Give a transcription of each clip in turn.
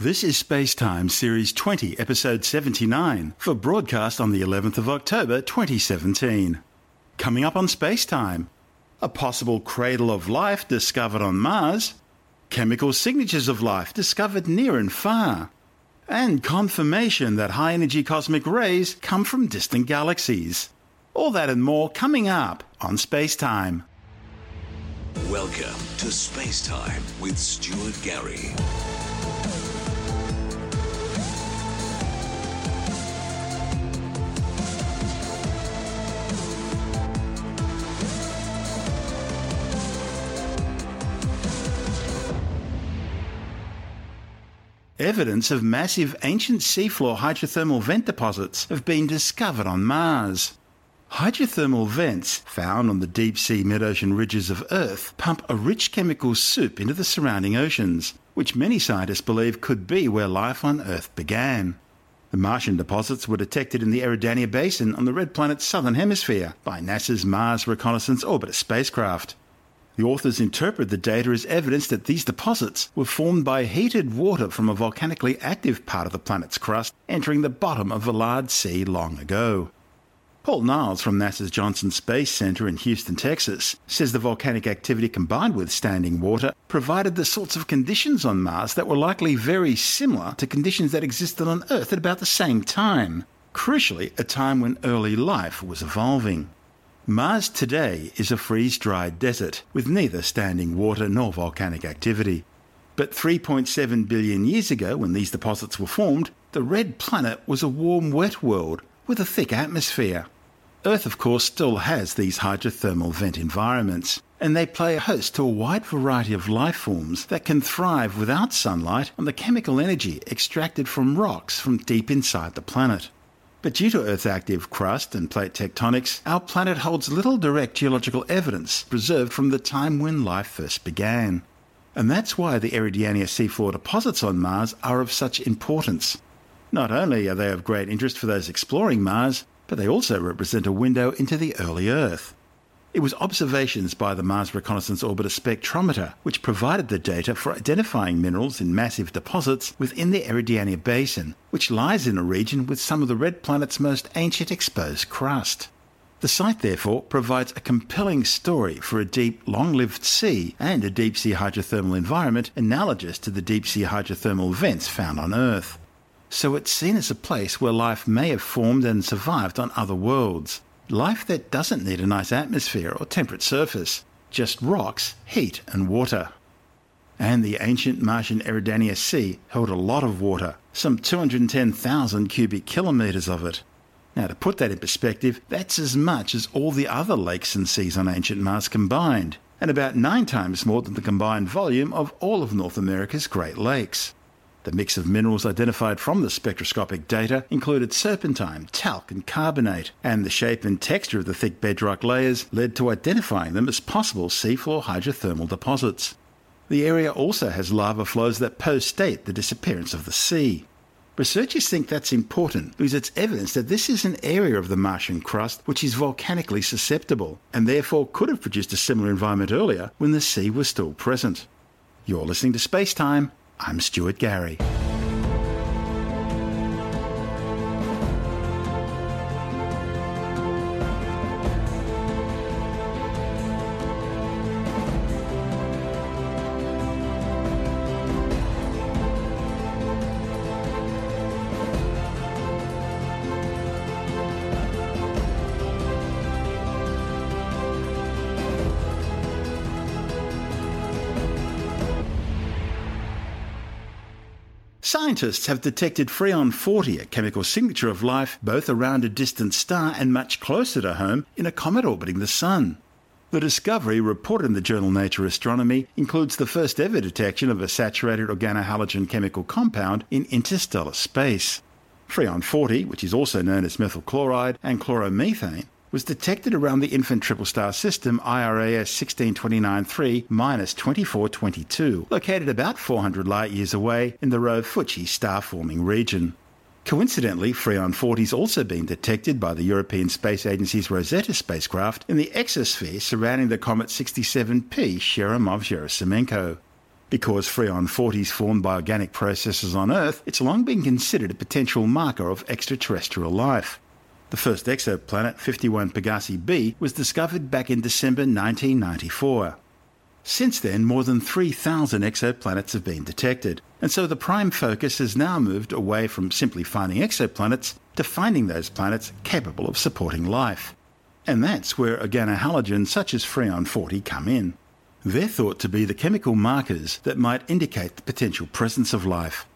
This is Spacetime Series 20, Episode 79, for broadcast on the 11th of October 2017. Coming up on Spacetime, a possible cradle of life discovered on Mars, chemical signatures of life discovered near and far, and confirmation that high energy cosmic rays come from distant galaxies. All that and more coming up on Spacetime. Welcome to Space Time with Stuart Gary. Evidence of massive ancient seafloor hydrothermal vent deposits have been discovered on Mars. Hydrothermal vents, found on the deep sea mid ocean ridges of Earth, pump a rich chemical soup into the surrounding oceans, which many scientists believe could be where life on Earth began. The Martian deposits were detected in the Eridania Basin on the Red Planet's southern hemisphere by NASA's Mars Reconnaissance Orbiter spacecraft. The authors interpret the data as evidence that these deposits were formed by heated water from a volcanically active part of the planet's crust entering the bottom of Vallard Sea long ago. Paul Niles from NASA's Johnson Space Center in Houston, Texas, says the volcanic activity combined with standing water provided the sorts of conditions on Mars that were likely very similar to conditions that existed on Earth at about the same time. Crucially, a time when early life was evolving. Mars today is a freeze dried desert with neither standing water nor volcanic activity. But 3.7 billion years ago, when these deposits were formed, the red planet was a warm, wet world with a thick atmosphere. Earth, of course, still has these hydrothermal vent environments, and they play host to a wide variety of life forms that can thrive without sunlight on the chemical energy extracted from rocks from deep inside the planet. But due to Earth's active crust and plate tectonics, our planet holds little direct geological evidence preserved from the time when life first began. And that's why the Eridania seafloor deposits on Mars are of such importance. Not only are they of great interest for those exploring Mars, but they also represent a window into the early Earth. It was observations by the Mars Reconnaissance Orbiter spectrometer which provided the data for identifying minerals in massive deposits within the Eridania Basin, which lies in a region with some of the red planet's most ancient exposed crust. The site, therefore, provides a compelling story for a deep, long lived sea and a deep sea hydrothermal environment analogous to the deep sea hydrothermal vents found on Earth. So it's seen as a place where life may have formed and survived on other worlds, Life that doesn't need a nice atmosphere or temperate surface, just rocks, heat, and water. And the ancient Martian Eridania Sea held a lot of water, some 210,000 cubic kilometres of it. Now, to put that in perspective, that's as much as all the other lakes and seas on ancient Mars combined, and about nine times more than the combined volume of all of North America's Great Lakes. The mix of minerals identified from the spectroscopic data included serpentine, talc, and carbonate, and the shape and texture of the thick bedrock layers led to identifying them as possible seafloor hydrothermal deposits. The area also has lava flows that post-date the disappearance of the sea. Researchers think that's important because it's evidence that this is an area of the Martian crust which is volcanically susceptible and therefore could have produced a similar environment earlier when the sea was still present. You're listening to Space Time. I'm Stuart Gary. Scientists have detected Freon 40, a chemical signature of life, both around a distant star and much closer to home in a comet orbiting the Sun. The discovery, reported in the journal Nature Astronomy, includes the first ever detection of a saturated organohalogen chemical compound in interstellar space. Freon 40, which is also known as methyl chloride and chloromethane, was detected around the infant triple star system IRAS 16293 2422, located about 400 light years away in the Rho Ophiuchi star forming region. Coincidentally, Freon 40 has also been detected by the European Space Agency's Rosetta spacecraft in the exosphere surrounding the comet 67P Churyumov-Gerasimenko. Because Freon 40 is formed by organic processes on Earth, it's long been considered a potential marker of extraterrestrial life. The first exoplanet, 51 Pegasi b, was discovered back in December 1994. Since then, more than 3,000 exoplanets have been detected, and so the prime focus has now moved away from simply finding exoplanets to finding those planets capable of supporting life. And that's where organohalogens such as Freon 40 come in. They're thought to be the chemical markers that might indicate the potential presence of life.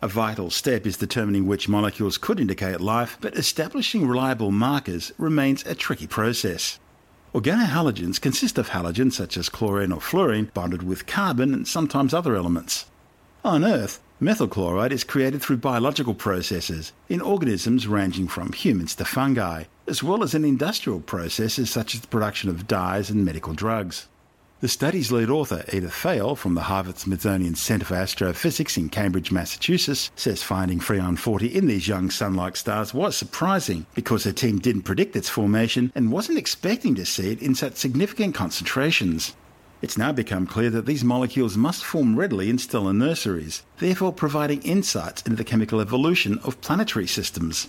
A vital step is determining which molecules could indicate life, but establishing reliable markers remains a tricky process. Organohalogens consist of halogens such as chlorine or fluorine bonded with carbon and sometimes other elements. On Earth, methyl chloride is created through biological processes in organisms ranging from humans to fungi, as well as in industrial processes such as the production of dyes and medical drugs. The study's lead author, Edith Fayolle from the Harvard Smithsonian Center for Astrophysics in Cambridge, Massachusetts, says finding Freon 40 in these young sun like stars was surprising because her team didn't predict its formation and wasn't expecting to see it in such significant concentrations. It's now become clear that these molecules must form readily in stellar nurseries, therefore providing insights into the chemical evolution of planetary systems.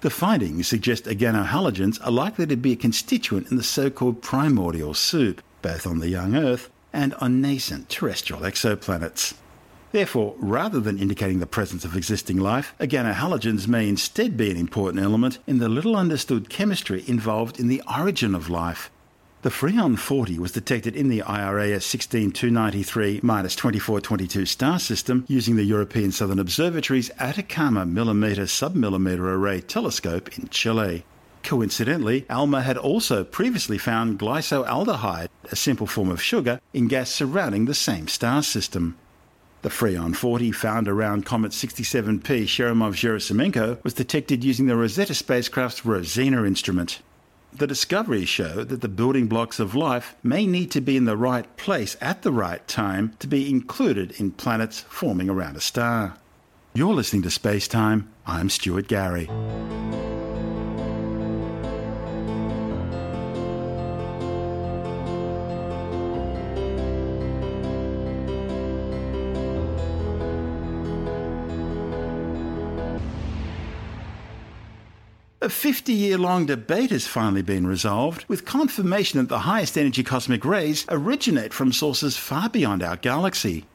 The findings suggest organohalogens are likely to be a constituent in the so called primordial soup, both on the young Earth and on nascent terrestrial exoplanets. Therefore, rather than indicating the presence of existing life, organohalogens may instead be an important element in the little understood chemistry involved in the origin of life. The Freon 40 was detected in the IRAS 16293 2422 star system using the European Southern Observatory's Atacama Millimeter Submillimeter Array telescope in Chile. Coincidentally, ALMA had also previously found glycolaldehyde, a simple form of sugar, in gas surrounding the same star system. The Freon 40 found around Comet 67P Churyumov-Gerasimenko was detected using the Rosetta spacecraft's Rosina instrument. The discoveries show that the building blocks of life may need to be in the right place at the right time to be included in planets forming around a star. You're listening to Space Time. I'm Stuart Gary. A 50 year long debate has finally been resolved, with confirmation that the highest energy cosmic rays originate from sources far beyond our galaxy.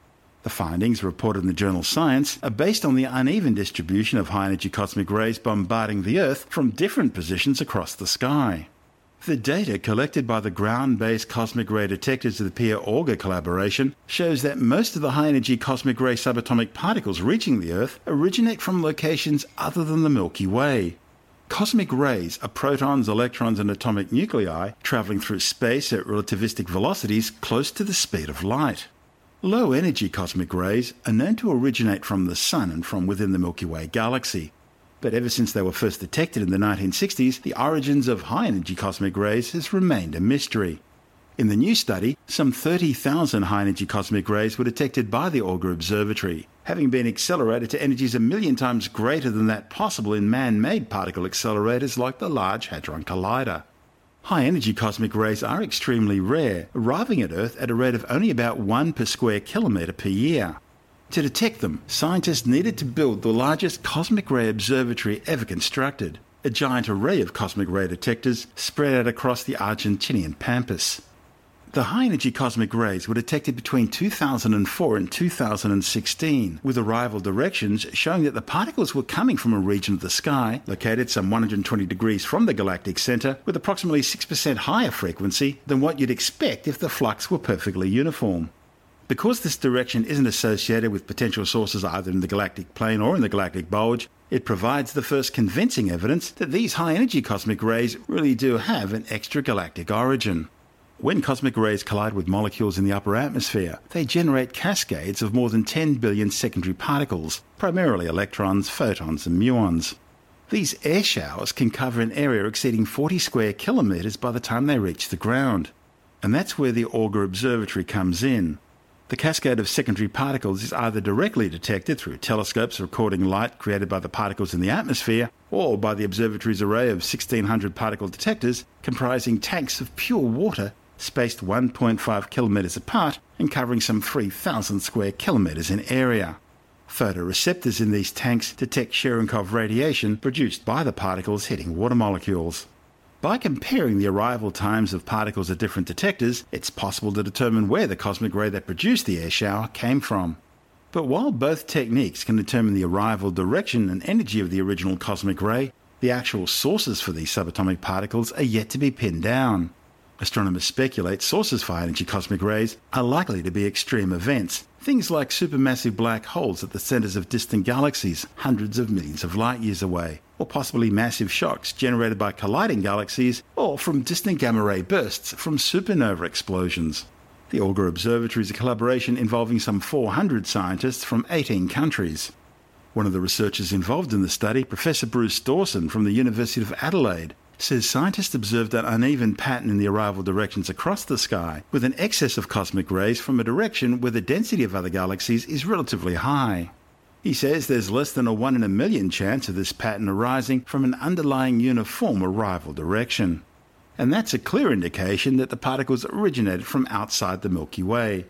The findings, reported in the journal Science, are based on the uneven distribution of high energy cosmic rays bombarding the Earth from different positions across the sky. The data collected by the ground based cosmic ray detectors of the Pierre Auger collaboration shows that most of the high energy cosmic ray subatomic particles reaching the Earth originate from locations other than the Milky Way. Cosmic rays are protons, electrons, and atomic nuclei traveling through space at relativistic velocities close to the speed of light. Low energy cosmic rays are known to originate from the Sun and from within the Milky Way galaxy. But ever since they were first detected in the 1960s, the origins of high energy cosmic rays has remained a mystery. In the new study, some 30,000 high energy cosmic rays were detected by the Auger Observatory, having been accelerated to energies a million times greater than that possible in man made particle accelerators like the Large Hadron Collider. High energy cosmic rays are extremely rare, arriving at Earth at a rate of only about 1 per square kilometre per year. To detect them, scientists needed to build the largest cosmic ray observatory ever constructed, a giant array of cosmic ray detectors spread out across the Argentinian pampas. The high energy cosmic rays were detected between 2004 and 2016, with arrival directions showing that the particles were coming from a region of the sky located some 120 degrees from the galactic center with approximately 6% higher frequency than what you'd expect if the flux were perfectly uniform. Because this direction isn't associated with potential sources either in the galactic plane or in the galactic bulge, it provides the first convincing evidence that these high energy cosmic rays really do have an extragalactic origin. When cosmic rays collide with molecules in the upper atmosphere, they generate cascades of more than 10 billion secondary particles, primarily electrons, photons, and muons. These air showers can cover an area exceeding 40 square kilometres by the time they reach the ground. And that's where the Auger Observatory comes in. The cascade of secondary particles is either directly detected through telescopes recording light created by the particles in the atmosphere, or by the observatory's array of 1600 particle detectors comprising tanks of pure water spaced 1.5 kilometres apart and covering some 3,000 square kilometres in area. Photoreceptors in these tanks detect Cherenkov radiation produced by the particles hitting water molecules. By comparing the arrival times of particles at different detectors, it's possible to determine where the cosmic ray that produced the air shower came from. But while both techniques can determine the arrival direction and energy of the original cosmic ray, the actual sources for these subatomic particles are yet to be pinned down. Astronomers speculate sources for high energy cosmic rays are likely to be extreme events, things like supermassive black holes at the centers of distant galaxies hundreds of millions of light years away, or possibly massive shocks generated by colliding galaxies or from distant gamma ray bursts from supernova explosions. The Auger Observatory is a collaboration involving some 400 scientists from 18 countries. One of the researchers involved in the study, Professor Bruce Dawson from the University of Adelaide, says scientists observed an uneven pattern in the arrival directions across the sky, with an excess of cosmic rays from a direction where the density of other galaxies is relatively high. He says there's less than a 1 in a million chance of this pattern arising from an underlying uniform arrival direction. And that's a clear indication that the particles originated from outside the Milky Way.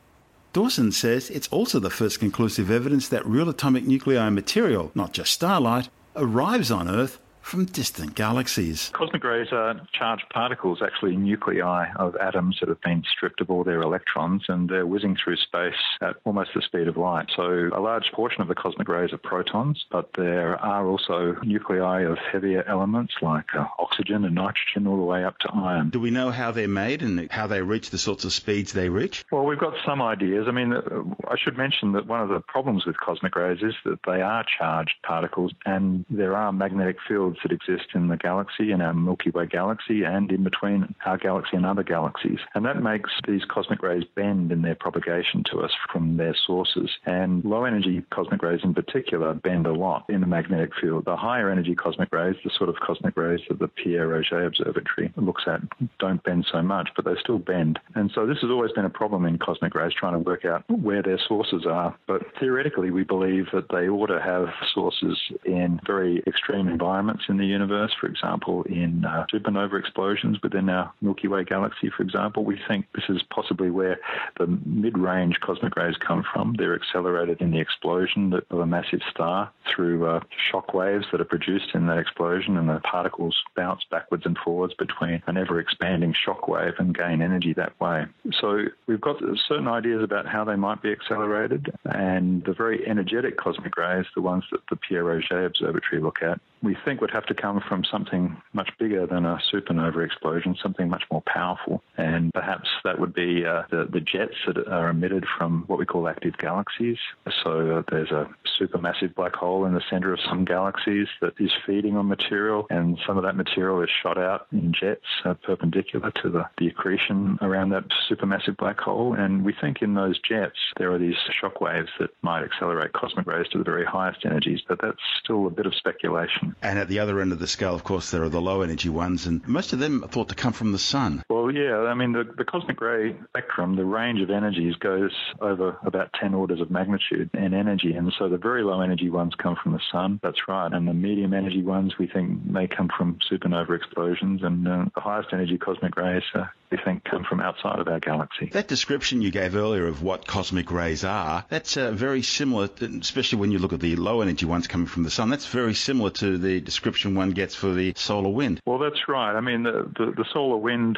Dawson says it's also the first conclusive evidence that real atomic nuclei material, not just starlight, arrives on Earth from distant galaxies. Cosmic rays are charged particles, actually nuclei of atoms that have been stripped of all their electrons and they're whizzing through space at almost the speed of light. So a large portion of the cosmic rays are protons, but there are also nuclei of heavier elements like uh, oxygen and nitrogen all the way up to iron. Do we know how they're made and how they reach the sorts of speeds they reach? Well, we've got some ideas. I mean, I should mention that one of the problems with cosmic rays is that they are charged particles and there are magnetic fields that exist in the galaxy, in our Milky Way galaxy, and in between our galaxy and other galaxies. And that makes these cosmic rays bend in their propagation to us from their sources. And low energy cosmic rays in particular bend a lot in the magnetic field. The higher energy cosmic rays, the sort of cosmic rays that the Pierre Auger Observatory looks at, don't bend so much, but they still bend. And so this has always been a problem in cosmic rays, trying to work out where their sources are. But theoretically, we believe that they ought to have sources in very extreme environments in the universe, for example, in uh, supernova explosions within our Milky Way galaxy, for example. We think this is possibly where the mid range cosmic rays come from. They're accelerated in the explosion of a massive star through uh, shock waves that are produced in that explosion, and the particles bounce backwards and forwards between an ever expanding shock wave and gain energy that way. So we've got certain ideas about how they might be accelerated, and the very energetic cosmic rays, the ones that the Pierre Auger Observatory look at, we think would have to come from something much bigger than a supernova explosion, something much more powerful. And perhaps that would be uh, the, the jets that are emitted from what we call active galaxies. So uh, there's a supermassive black hole in the center of some galaxies that is feeding on material, and some of that material is shot out in jets uh, perpendicular to the, the accretion around that supermassive black hole. And we think in those jets there are these shock waves that might accelerate cosmic rays to the very highest energies, but that's still a bit of speculation. And at the other end of the scale, of course, there are the low energy ones, and most of them are thought to come from the sun. Well, yeah, I mean, the, the cosmic ray spectrum, the range of energies goes over about 10 orders of magnitude in energy. And so the very low energy ones come from the sun, that's right. And the medium energy ones we think may come from supernova explosions. And uh, the highest energy cosmic rays uh, we think come from outside of our galaxy. That description you gave earlier of what cosmic rays are, that's uh, very similar, especially when you look at the low energy ones coming from the sun, that's very similar to the description one gets for the solar wind. Well, that's right. I mean, the, the, the solar wind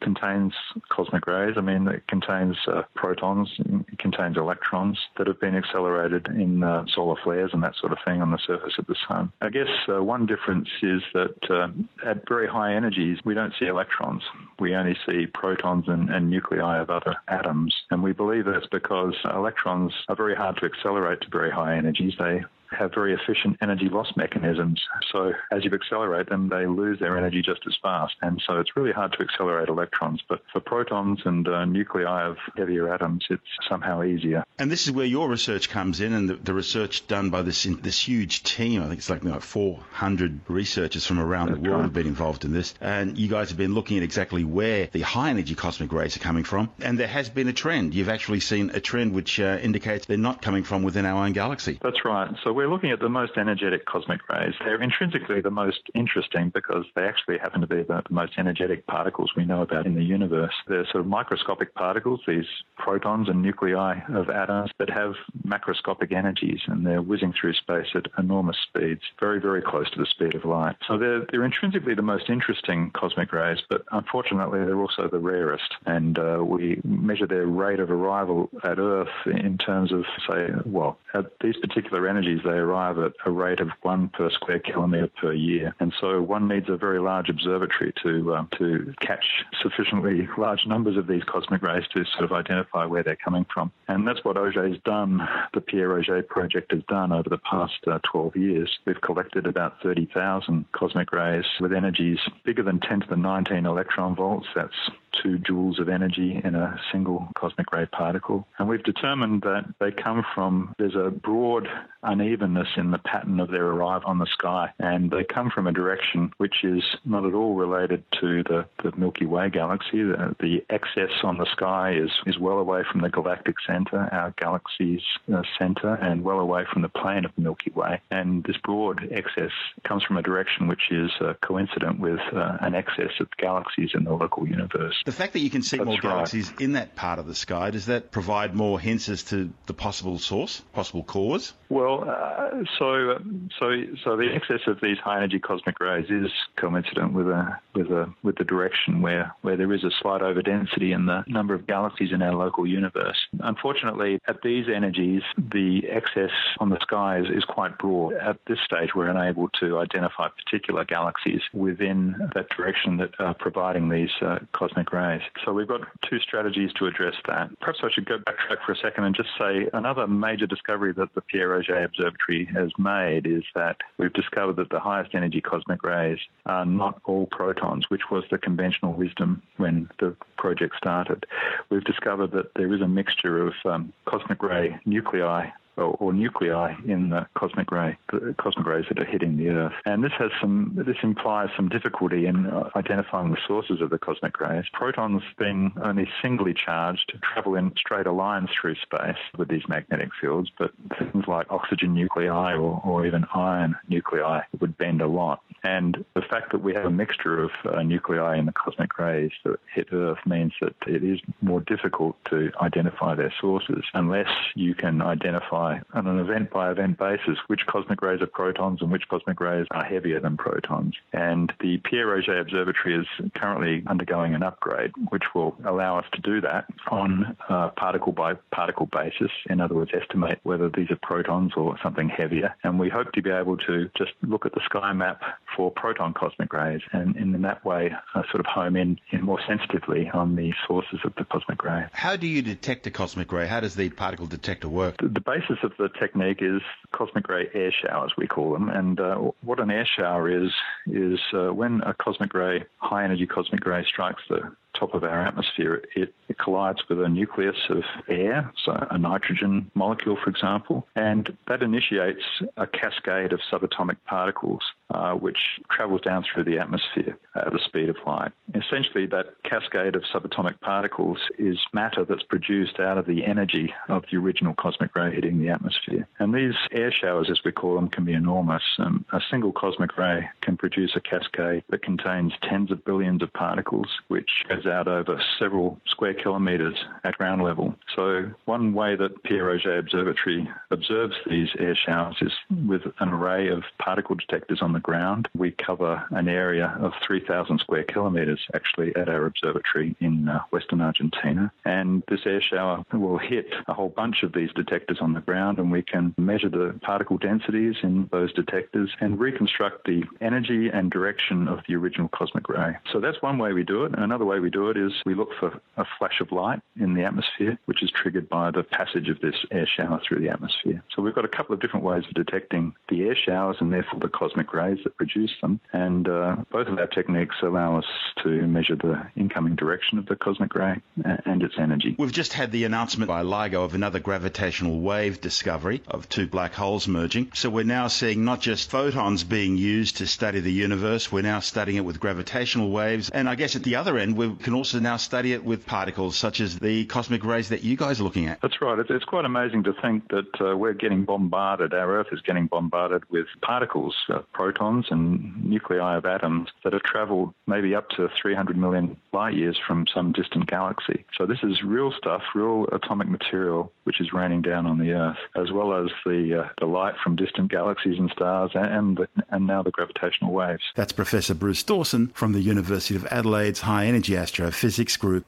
contains cosmic rays. I mean, it contains uh, protons, it contains electrons that have been accelerated in uh, solar flares and that sort of thing on the surface of the sun. I guess uh, one difference is that uh, at very high energies, we don't see electrons. We only see protons and, and nuclei of other atoms. And we believe that's because electrons are very hard to accelerate to very high energies. They have very efficient energy loss mechanisms. So as you accelerate them, they lose their energy just as fast. And so it's really hard to accelerate electrons. But for protons and uh, nuclei of heavier atoms, it's somehow easier. And this is where your research comes in, and the, the research done by this this huge team. I think it's like, like 400 researchers from around That's the world right. have been involved in this. And you guys have been looking at exactly where the high energy cosmic rays are coming from. And there has been a trend. You've actually seen a trend which uh, indicates they're not coming from within our own galaxy. That's right. So we're looking at the most energetic cosmic rays. They're intrinsically the most interesting because they actually happen to be the most energetic particles we know about in the universe. They're sort of microscopic particles, these protons and nuclei of atoms that have macroscopic energies and they're whizzing through space at enormous speeds, very, very close to the speed of light. So they're, they're intrinsically the most interesting cosmic rays, but unfortunately they're also the rarest. And uh, we measure their rate of arrival at Earth in terms of, say, well, at these particular energies, they arrive at a rate of one per square kilometre per year. And so one needs a very large observatory to, um, to catch sufficiently large numbers of these cosmic rays to sort of identify where they're coming from. And that's what Auger's done, the Pierre Auger project has done over the past uh, 12 years. We've collected about 30,000 cosmic rays with energies bigger than 10 to the 19 electron volts. That's two joules of energy in a single cosmic ray particle. And we've determined that they come from, there's a broad unevenness in the pattern of their arrival on the sky, and they come from a direction which is not at all related to the, the Milky Way galaxy. The, the, excess on the sky is, is well away from the galactic center, our galaxy's uh, center, and well away from the plane of the Milky Way. And this broad excess comes from a direction which is uh, coincident with uh, an excess of galaxies in the local universe. The fact that you can see That's more right. galaxies in that part of the sky, does that provide more hints as to the possible source, possible cause? Well, uh, so so so the excess of these high energy cosmic rays is coincident with a with a with the direction where where there is a slight overdensity in the number of galaxies in our local universe. Unfortunately, at these energies, the excess on the sky is, is quite broad. At this stage, we're unable to identify particular galaxies within that direction that are providing these uh, cosmic rays. So we've got two strategies to address that. Perhaps I should go backtrack for a second and just say another major discovery that the Pierre Auger Observatory has made is that we've discovered that the highest energy cosmic rays are not all protons, which was the conventional wisdom when the project started. We've discovered that there is a mixture of um, cosmic ray nuclei or, or, nuclei in the cosmic ray, the cosmic rays that are hitting the Earth. And this has some, this implies some difficulty in uh, identifying the sources of the cosmic rays. Protons, being only singly charged, travel in straighter lines through space with these magnetic fields, but things like oxygen nuclei or, or even iron nuclei would bend a lot. And the fact that we have a mixture of uh, nuclei in the cosmic rays that hit Earth means that it is more difficult to identify their sources unless you can identify on an event by event basis which cosmic rays are protons and which cosmic rays are heavier than protons. And the Pierre Auger Observatory is currently undergoing an upgrade which will allow us to do that on a particle by particle basis. In other words, estimate whether these are protons or something heavier. And we hope to be able to just look at the sky map for proton cosmic rays and in that way uh, sort of home in, in more sensitively on the sources of the cosmic ray. How do you detect a cosmic ray? How does the particle detector work? The, the basis of the technique is cosmic ray air showers, we call them. And uh, what an air shower is, is uh, when a cosmic ray, high energy cosmic ray, strikes the top of our atmosphere, it, it, collides with a nucleus of air, so a nitrogen molecule, for example, and that initiates a cascade of subatomic particles uh, which travels down through the atmosphere at the speed of light. Essentially, that cascade of subatomic particles is matter that's produced out of the energy of the original cosmic ray hitting the atmosphere. And these air showers, as we call them, can be enormous. Um, a single cosmic ray can produce a cascade that contains tens of billions of particles, which goes out over several square kilometres at ground level. So, one way that Pierre Auger Observatory observes these air showers is with an array of particle detectors on the ground. We cover an area of 3,000 square kilometres actually at our observatory in uh, western Argentina. And this air shower will hit a whole bunch of these detectors on the ground, and we can measure the particle densities in those detectors and reconstruct the energy and direction of the original cosmic ray. So, that's one way we do it. And another way we do it is we look for a flash of light in the atmosphere, which is triggered by the passage of this air shower through the atmosphere. So we've got a couple of different ways of detecting the air showers and therefore the cosmic rays that produce them. And uh, both of our techniques allow us to measure the incoming direction of the cosmic ray and its energy. We've just had the announcement by LIGO of another gravitational wave discovery of two black holes merging. So we're now seeing not just photons being used to study the universe, we're now studying it with gravitational waves. And I guess at the other end, we can also now study it with particles such as the cosmic rays that you guys are looking at. That's right. It's quite amazing to think that uh, we're getting bombarded, our Earth is getting bombarded with particles, uh, protons and nuclei of atoms that have traveled maybe up to 300 million light years from some distant galaxy. So this is real stuff, real atomic material, which is raining down on the Earth, as well as the, uh, the light from distant galaxies and stars and, the, and now the gravitational waves. That's Professor Bruce Dawson from the University of Adelaide's High Energy Astrophysics Group.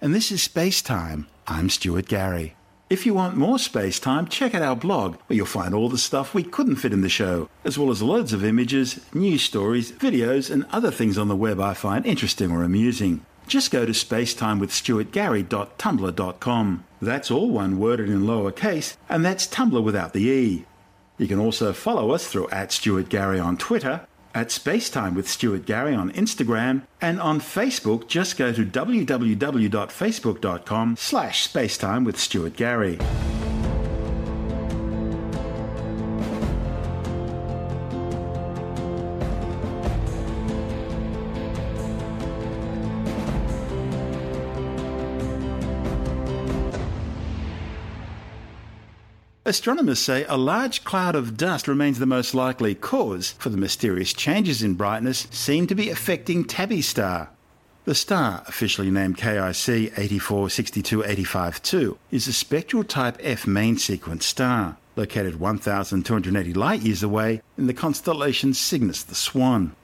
And this is Space Time. I'm Stuart Gary. If you want more space time, check out our blog, where you'll find all the stuff we couldn't fit in the show, as well as loads of images, news stories, videos, and other things on the web I find interesting or amusing. Just go to spacetimewithstuartgary.tumblr.com. That's all one worded in lowercase, and that's Tumblr without the E. You can also follow us through at Stuart Gary on Twitter at Spacetime with Stuart Gary on Instagram and on Facebook just go to www.facebook.com slash spacetime with Stuart Gary. Astronomers say a large cloud of dust remains the most likely cause for the mysterious changes in brightness seen to be affecting Tabby star. The star, officially named KIC 8462852, is a spectral type F main sequence star, located 1,280 light years away in the constellation Cygnus the Swan.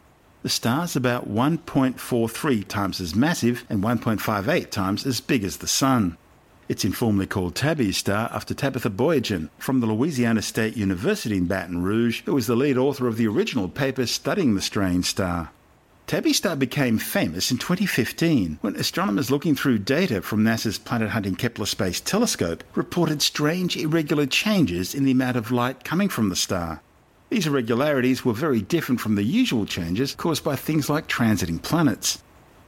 The star is about 1.43 times as massive and 1.58 times as big as the Sun. It's informally called Tabby Star after Tabitha Boyajian from the Louisiana State University in Baton Rouge, who was the lead author of the original paper studying the strange star. Tabby Star became famous in 2015 when astronomers looking through data from NASA's planet hunting Kepler Space Telescope reported strange irregular changes in the amount of light coming from the star. These irregularities were very different from the usual changes caused by things like transiting planets.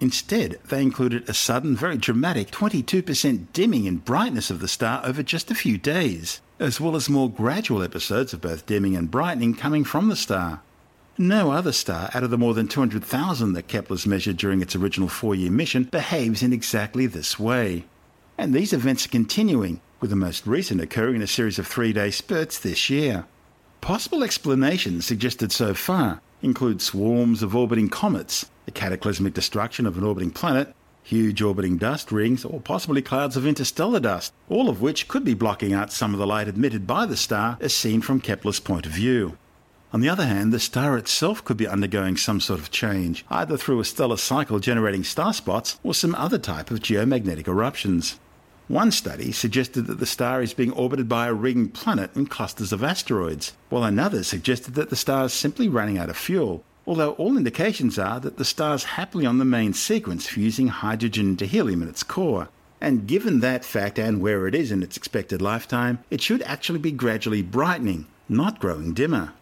Instead, they included a sudden, very dramatic 22% dimming in brightness of the star over just a few days, as well as more gradual episodes of both dimming and brightening coming from the star. No other star out of the more than 200,000 that Kepler's measured during its original four year mission behaves in exactly this way. And these events are continuing, with the most recent occurring in a series of three day spurts this year. Possible explanations suggested so far include swarms of orbiting comets, the cataclysmic destruction of an orbiting planet, huge orbiting dust rings, or possibly clouds of interstellar dust, all of which could be blocking out some of the light emitted by the star as seen from Kepler's point of view. On the other hand, the star itself could be undergoing some sort of change, either through a stellar cycle generating star spots or some other type of geomagnetic eruptions. One study suggested that the star is being orbited by a ringed planet and clusters of asteroids, while another suggested that the star is simply running out of fuel, although all indications are that the star is happily on the main sequence fusing hydrogen into helium in its core. And given that fact and where it is in its expected lifetime, it should actually be gradually brightening, not growing dimmer.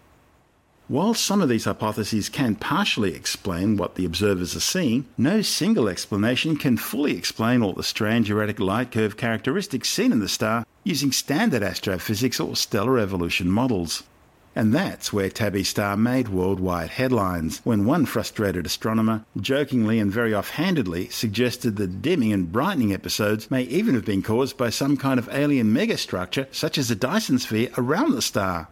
While some of these hypotheses can partially explain what the observers are seeing, no single explanation can fully explain all the strange erratic light curve characteristics seen in the star using standard astrophysics or stellar evolution models. And that's where Tabby Star made worldwide headlines when one frustrated astronomer jokingly and very offhandedly suggested that dimming and brightening episodes may even have been caused by some kind of alien megastructure such as a Dyson sphere around the star.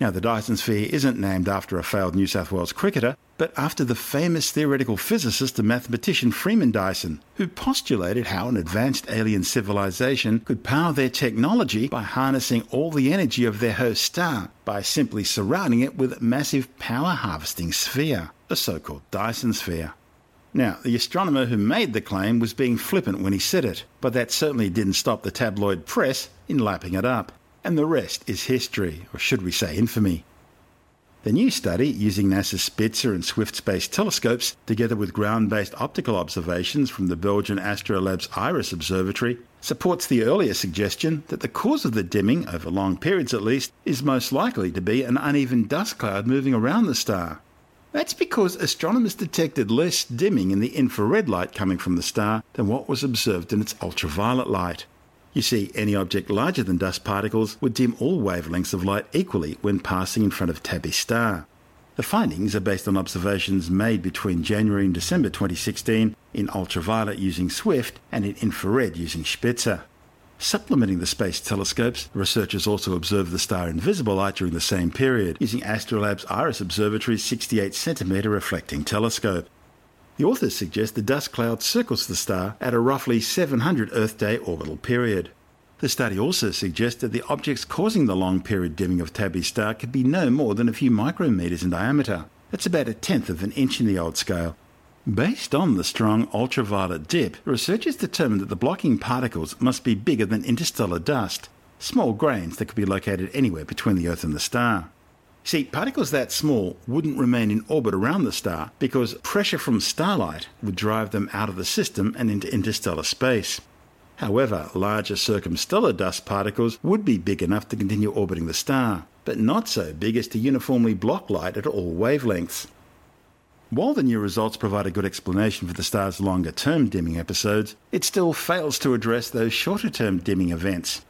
Now, the Dyson sphere isn't named after a failed New South Wales cricketer, but after the famous theoretical physicist and mathematician Freeman Dyson, who postulated how an advanced alien civilization could power their technology by harnessing all the energy of their host star by simply surrounding it with a massive power harvesting sphere, a so called Dyson sphere. Now, the astronomer who made the claim was being flippant when he said it, but that certainly didn't stop the tabloid press in lapping it up and the rest is history, or should we say infamy. The new study, using NASA's Spitzer and Swift space telescopes, together with ground based optical observations from the Belgian Astrolab's IRIS Observatory, supports the earlier suggestion that the cause of the dimming, over long periods at least, is most likely to be an uneven dust cloud moving around the star. That's because astronomers detected less dimming in the infrared light coming from the star than what was observed in its ultraviolet light. You see, any object larger than dust particles would dim all wavelengths of light equally when passing in front of Tabby star. The findings are based on observations made between January and December 2016 in ultraviolet using Swift and in infrared using Spitzer. Supplementing the space telescopes, researchers also observed the star in visible light during the same period using Astrolab's Iris Observatory's 68 centimetre reflecting telescope. The authors suggest the dust cloud circles the star at a roughly 700 Earth day orbital period. The study also suggests that the objects causing the long period dimming of Tabby's star could be no more than a few micrometers in diameter. That's about a tenth of an inch in the old scale. Based on the strong ultraviolet dip, researchers determined that the blocking particles must be bigger than interstellar dust, small grains that could be located anywhere between the Earth and the star. See, particles that small wouldn't remain in orbit around the star because pressure from starlight would drive them out of the system and into interstellar space. However, larger circumstellar dust particles would be big enough to continue orbiting the star, but not so big as to uniformly block light at all wavelengths. While the new results provide a good explanation for the star's longer term dimming episodes, it still fails to address those shorter term dimming events.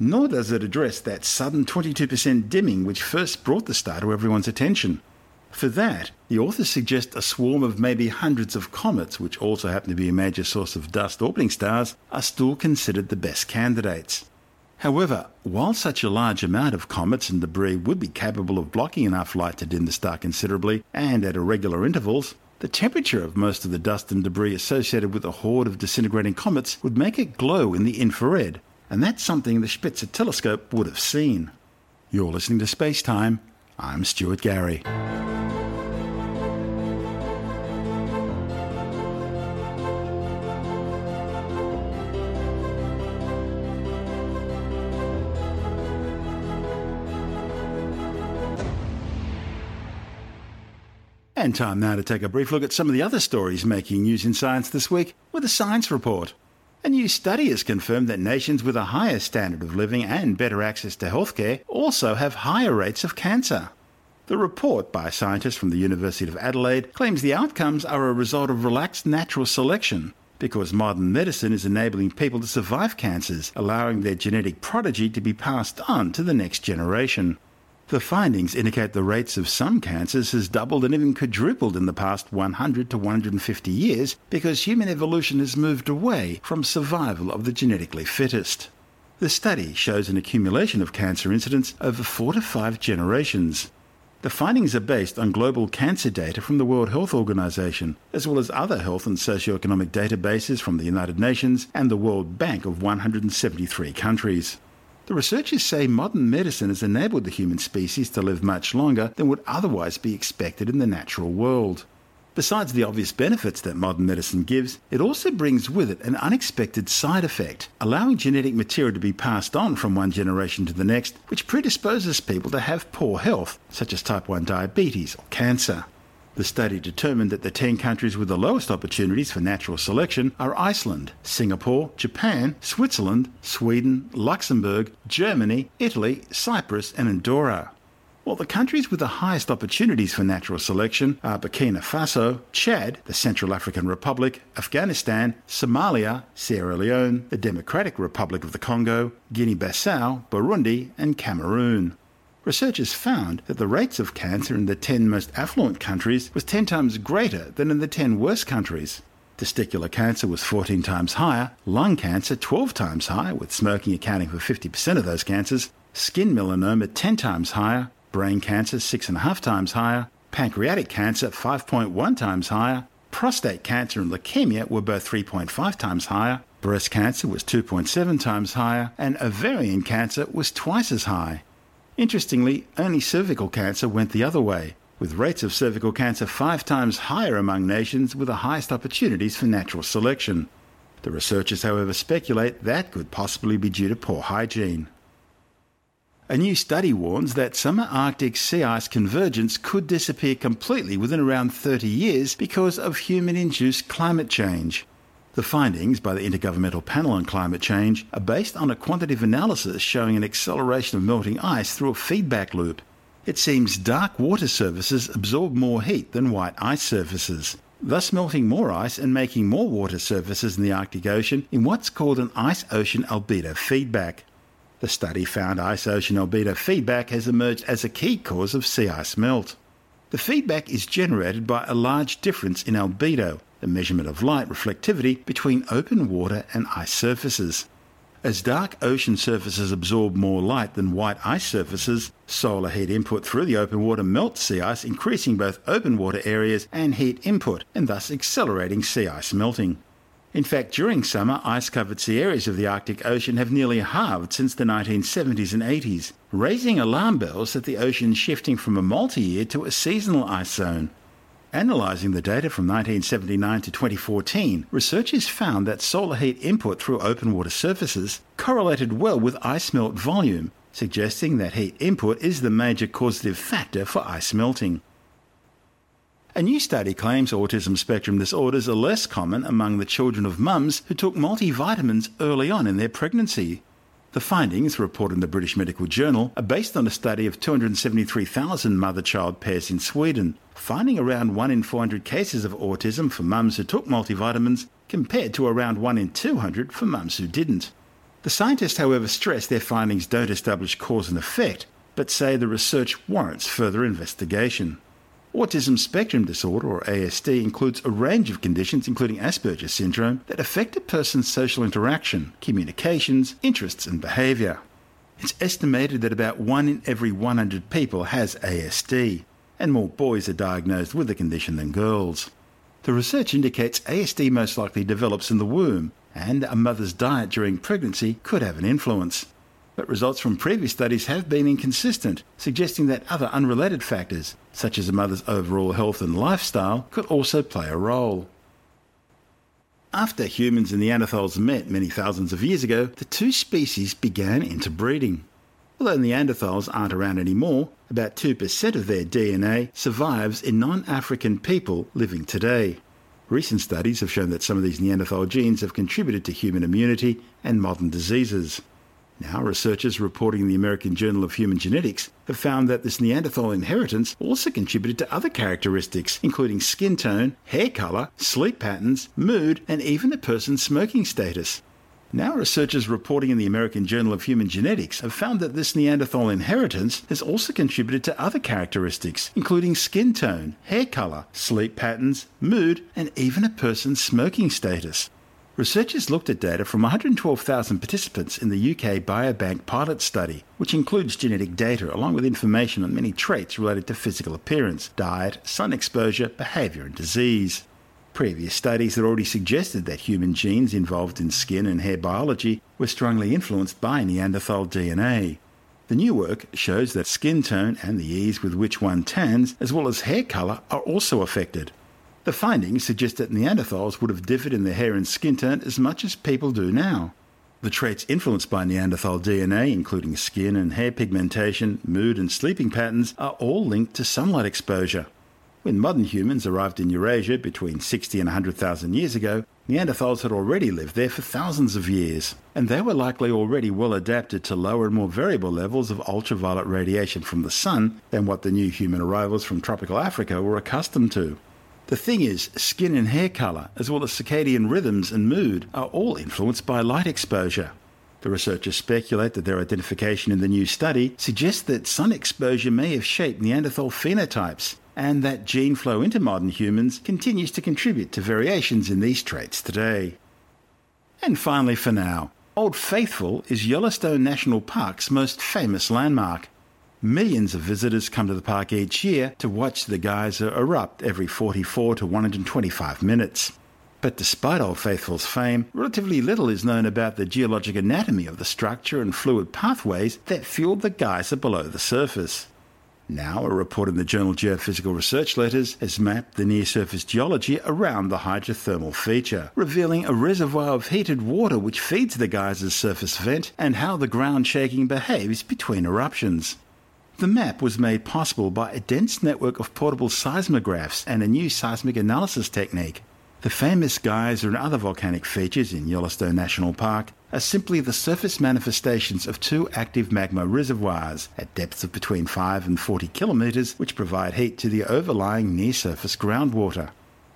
Nor does it address that sudden 22% dimming which first brought the star to everyone's attention. For that, the authors suggest a swarm of maybe hundreds of comets, which also happen to be a major source of dust orbiting stars, are still considered the best candidates. However, while such a large amount of comets and debris would be capable of blocking enough light to dim the star considerably and at irregular intervals, the temperature of most of the dust and debris associated with a horde of disintegrating comets would make it glow in the infrared, and that's something the Spitzer telescope would have seen. You're listening to Space Time. I'm Stuart Gary. And time now to take a brief look at some of the other stories making news in science this week with a science report. A new study has confirmed that nations with a higher standard of living and better access to healthcare also have higher rates of cancer. The report by scientists from the University of Adelaide claims the outcomes are a result of relaxed natural selection because modern medicine is enabling people to survive cancers, allowing their genetic prodigy to be passed on to the next generation. The findings indicate the rates of some cancers has doubled and even quadrupled in the past 100 to 150 years because human evolution has moved away from survival of the genetically fittest. The study shows an accumulation of cancer incidence over four to five generations. The findings are based on global cancer data from the World Health Organization, as well as other health and socioeconomic databases from the United Nations and the World Bank of 173 countries. The researchers say modern medicine has enabled the human species to live much longer than would otherwise be expected in the natural world. Besides the obvious benefits that modern medicine gives, it also brings with it an unexpected side effect, allowing genetic material to be passed on from one generation to the next, which predisposes people to have poor health, such as type 1 diabetes or cancer. The study determined that the 10 countries with the lowest opportunities for natural selection are Iceland, Singapore, Japan, Switzerland, Sweden, Luxembourg, Germany, Italy, Cyprus, and Andorra. While the countries with the highest opportunities for natural selection are Burkina Faso, Chad, the Central African Republic, Afghanistan, Somalia, Sierra Leone, the Democratic Republic of the Congo, Guinea Bissau, Burundi, and Cameroon. Researchers found that the rates of cancer in the 10 most affluent countries was 10 times greater than in the 10 worst countries. Testicular cancer was 14 times higher, lung cancer 12 times higher, with smoking accounting for 50% of those cancers, skin melanoma 10 times higher, brain cancer 6.5 times higher, pancreatic cancer 5.1 times higher, prostate cancer and leukemia were both 3.5 times higher, breast cancer was 2.7 times higher, and ovarian cancer was twice as high. Interestingly, only cervical cancer went the other way, with rates of cervical cancer five times higher among nations with the highest opportunities for natural selection. The researchers, however, speculate that could possibly be due to poor hygiene. A new study warns that summer Arctic sea ice convergence could disappear completely within around 30 years because of human induced climate change. The findings by the Intergovernmental Panel on Climate Change are based on a quantitative analysis showing an acceleration of melting ice through a feedback loop. It seems dark water surfaces absorb more heat than white ice surfaces, thus melting more ice and making more water surfaces in the Arctic Ocean in what's called an ice ocean albedo feedback. The study found ice ocean albedo feedback has emerged as a key cause of sea ice melt. The feedback is generated by a large difference in albedo, the measurement of light reflectivity between open water and ice surfaces. As dark ocean surfaces absorb more light than white ice surfaces, solar heat input through the open water melts sea ice, increasing both open water areas and heat input, and thus accelerating sea ice melting. In fact, during summer, ice covered sea areas of the Arctic Ocean have nearly halved since the 1970s and 80s, raising alarm bells that the ocean is shifting from a multi year to a seasonal ice zone. Analysing the data from 1979 to 2014, researchers found that solar heat input through open water surfaces correlated well with ice melt volume, suggesting that heat input is the major causative factor for ice melting. A new study claims autism spectrum disorders are less common among the children of mums who took multivitamins early on in their pregnancy. The findings, reported in the British Medical Journal, are based on a study of 273,000 mother child pairs in Sweden, finding around 1 in 400 cases of autism for mums who took multivitamins compared to around 1 in 200 for mums who didn't. The scientists, however, stress their findings don't establish cause and effect, but say the research warrants further investigation. Autism spectrum disorder, or ASD, includes a range of conditions, including Asperger's syndrome, that affect a person's social interaction, communications, interests, and behaviour. It's estimated that about 1 in every 100 people has ASD, and more boys are diagnosed with the condition than girls. The research indicates ASD most likely develops in the womb, and a mother's diet during pregnancy could have an influence but results from previous studies have been inconsistent, suggesting that other unrelated factors, such as a mother's overall health and lifestyle, could also play a role. After humans and Neanderthals met many thousands of years ago, the two species began interbreeding. Although Neanderthals aren't around anymore, about 2% of their DNA survives in non African people living today. Recent studies have shown that some of these Neanderthal genes have contributed to human immunity and modern diseases. Now, researchers reporting in the American Journal of Human Genetics have found that this Neanderthal inheritance also contributed to other characteristics, including skin tone, hair colour, sleep patterns, mood, and even a person's smoking status. Now, researchers reporting in the American Journal of Human Genetics have found that this Neanderthal inheritance has also contributed to other characteristics, including skin tone, hair colour, sleep patterns, mood, and even a person's smoking status. Researchers looked at data from 112,000 participants in the UK Biobank pilot study, which includes genetic data along with information on many traits related to physical appearance, diet, sun exposure, behaviour, and disease. Previous studies had already suggested that human genes involved in skin and hair biology were strongly influenced by Neanderthal DNA. The new work shows that skin tone and the ease with which one tans, as well as hair colour, are also affected. The findings suggest that Neanderthals would have differed in their hair and skin tone as much as people do now. The traits influenced by Neanderthal DNA, including skin and hair pigmentation, mood, and sleeping patterns, are all linked to sunlight exposure. When modern humans arrived in Eurasia between 60 and 100,000 years ago, Neanderthals had already lived there for thousands of years, and they were likely already well adapted to lower and more variable levels of ultraviolet radiation from the sun than what the new human arrivals from tropical Africa were accustomed to. The thing is, skin and hair colour, as well as circadian rhythms and mood, are all influenced by light exposure. The researchers speculate that their identification in the new study suggests that sun exposure may have shaped Neanderthal phenotypes, and that gene flow into modern humans continues to contribute to variations in these traits today. And finally, for now, Old Faithful is Yellowstone National Park's most famous landmark. Millions of visitors come to the park each year to watch the geyser erupt every 44 to 125 minutes. But despite Old Faithful's fame, relatively little is known about the geologic anatomy of the structure and fluid pathways that fueled the geyser below the surface. Now, a report in the journal Geophysical Research Letters has mapped the near surface geology around the hydrothermal feature, revealing a reservoir of heated water which feeds the geyser's surface vent and how the ground shaking behaves between eruptions. The map was made possible by a dense network of portable seismographs and a new seismic analysis technique. The famous geyser and other volcanic features in Yellowstone National Park are simply the surface manifestations of two active magma reservoirs at depths of between 5 and 40 kilometres, which provide heat to the overlying near surface groundwater.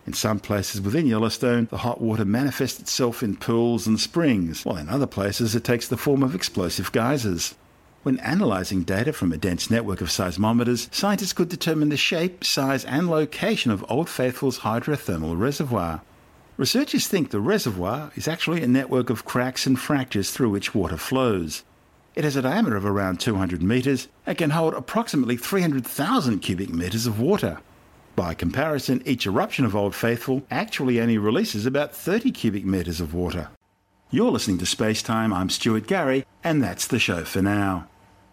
In some places within Yellowstone, the hot water manifests itself in pools and springs, while in other places it takes the form of explosive geysers. When analysing data from a dense network of seismometers, scientists could determine the shape, size, and location of Old Faithful's hydrothermal reservoir. Researchers think the reservoir is actually a network of cracks and fractures through which water flows. It has a diameter of around 200 metres and can hold approximately 300,000 cubic metres of water. By comparison, each eruption of Old Faithful actually only releases about 30 cubic metres of water. You're listening to Space Time. I'm Stuart Gary, and that's the show for now.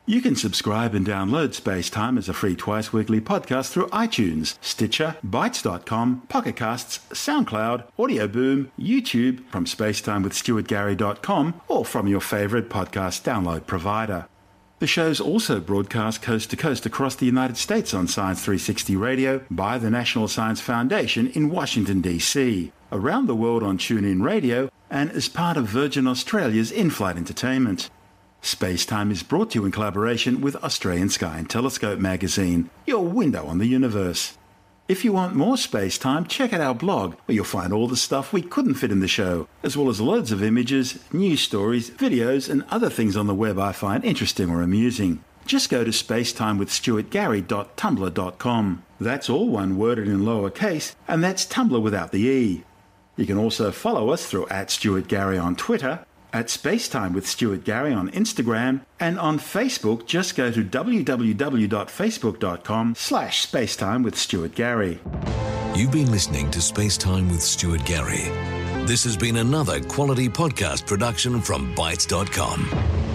You can subscribe and download Space Time as a free twice weekly podcast through iTunes, Stitcher, Bitesz.com, Pocketcasts, SoundCloud, Audio Boom, YouTube, from spacetimewithstuartgary.com, or from your favourite podcast download provider. The show's also broadcast coast to coast across the United States on Science 360 Radio by the National Science Foundation in Washington, D.C., around the world on TuneIn Radio, and as part of Virgin Australia's in flight entertainment. Spacetime is brought to you in collaboration with Australian Sky and Telescope magazine, your window on the universe. If you want more Spacetime, check out our blog, where you'll find all the stuff we couldn't fit in the show, as well as loads of images, news stories, videos, and other things on the web I find interesting or amusing. Just go to spacetimewithstuartgary.tumblr.com. That's all one worded in lowercase, and that's Tumblr without the E. You can also follow us through at Stuart Gary on Twitter at Spacetime with Stuart Gary on Instagram, and on Facebook, just go to www.facebook.com slash spacetime with Stuart Gary. You've been listening to Spacetime with Stuart Gary. This has been another quality podcast production from Bitesz.com.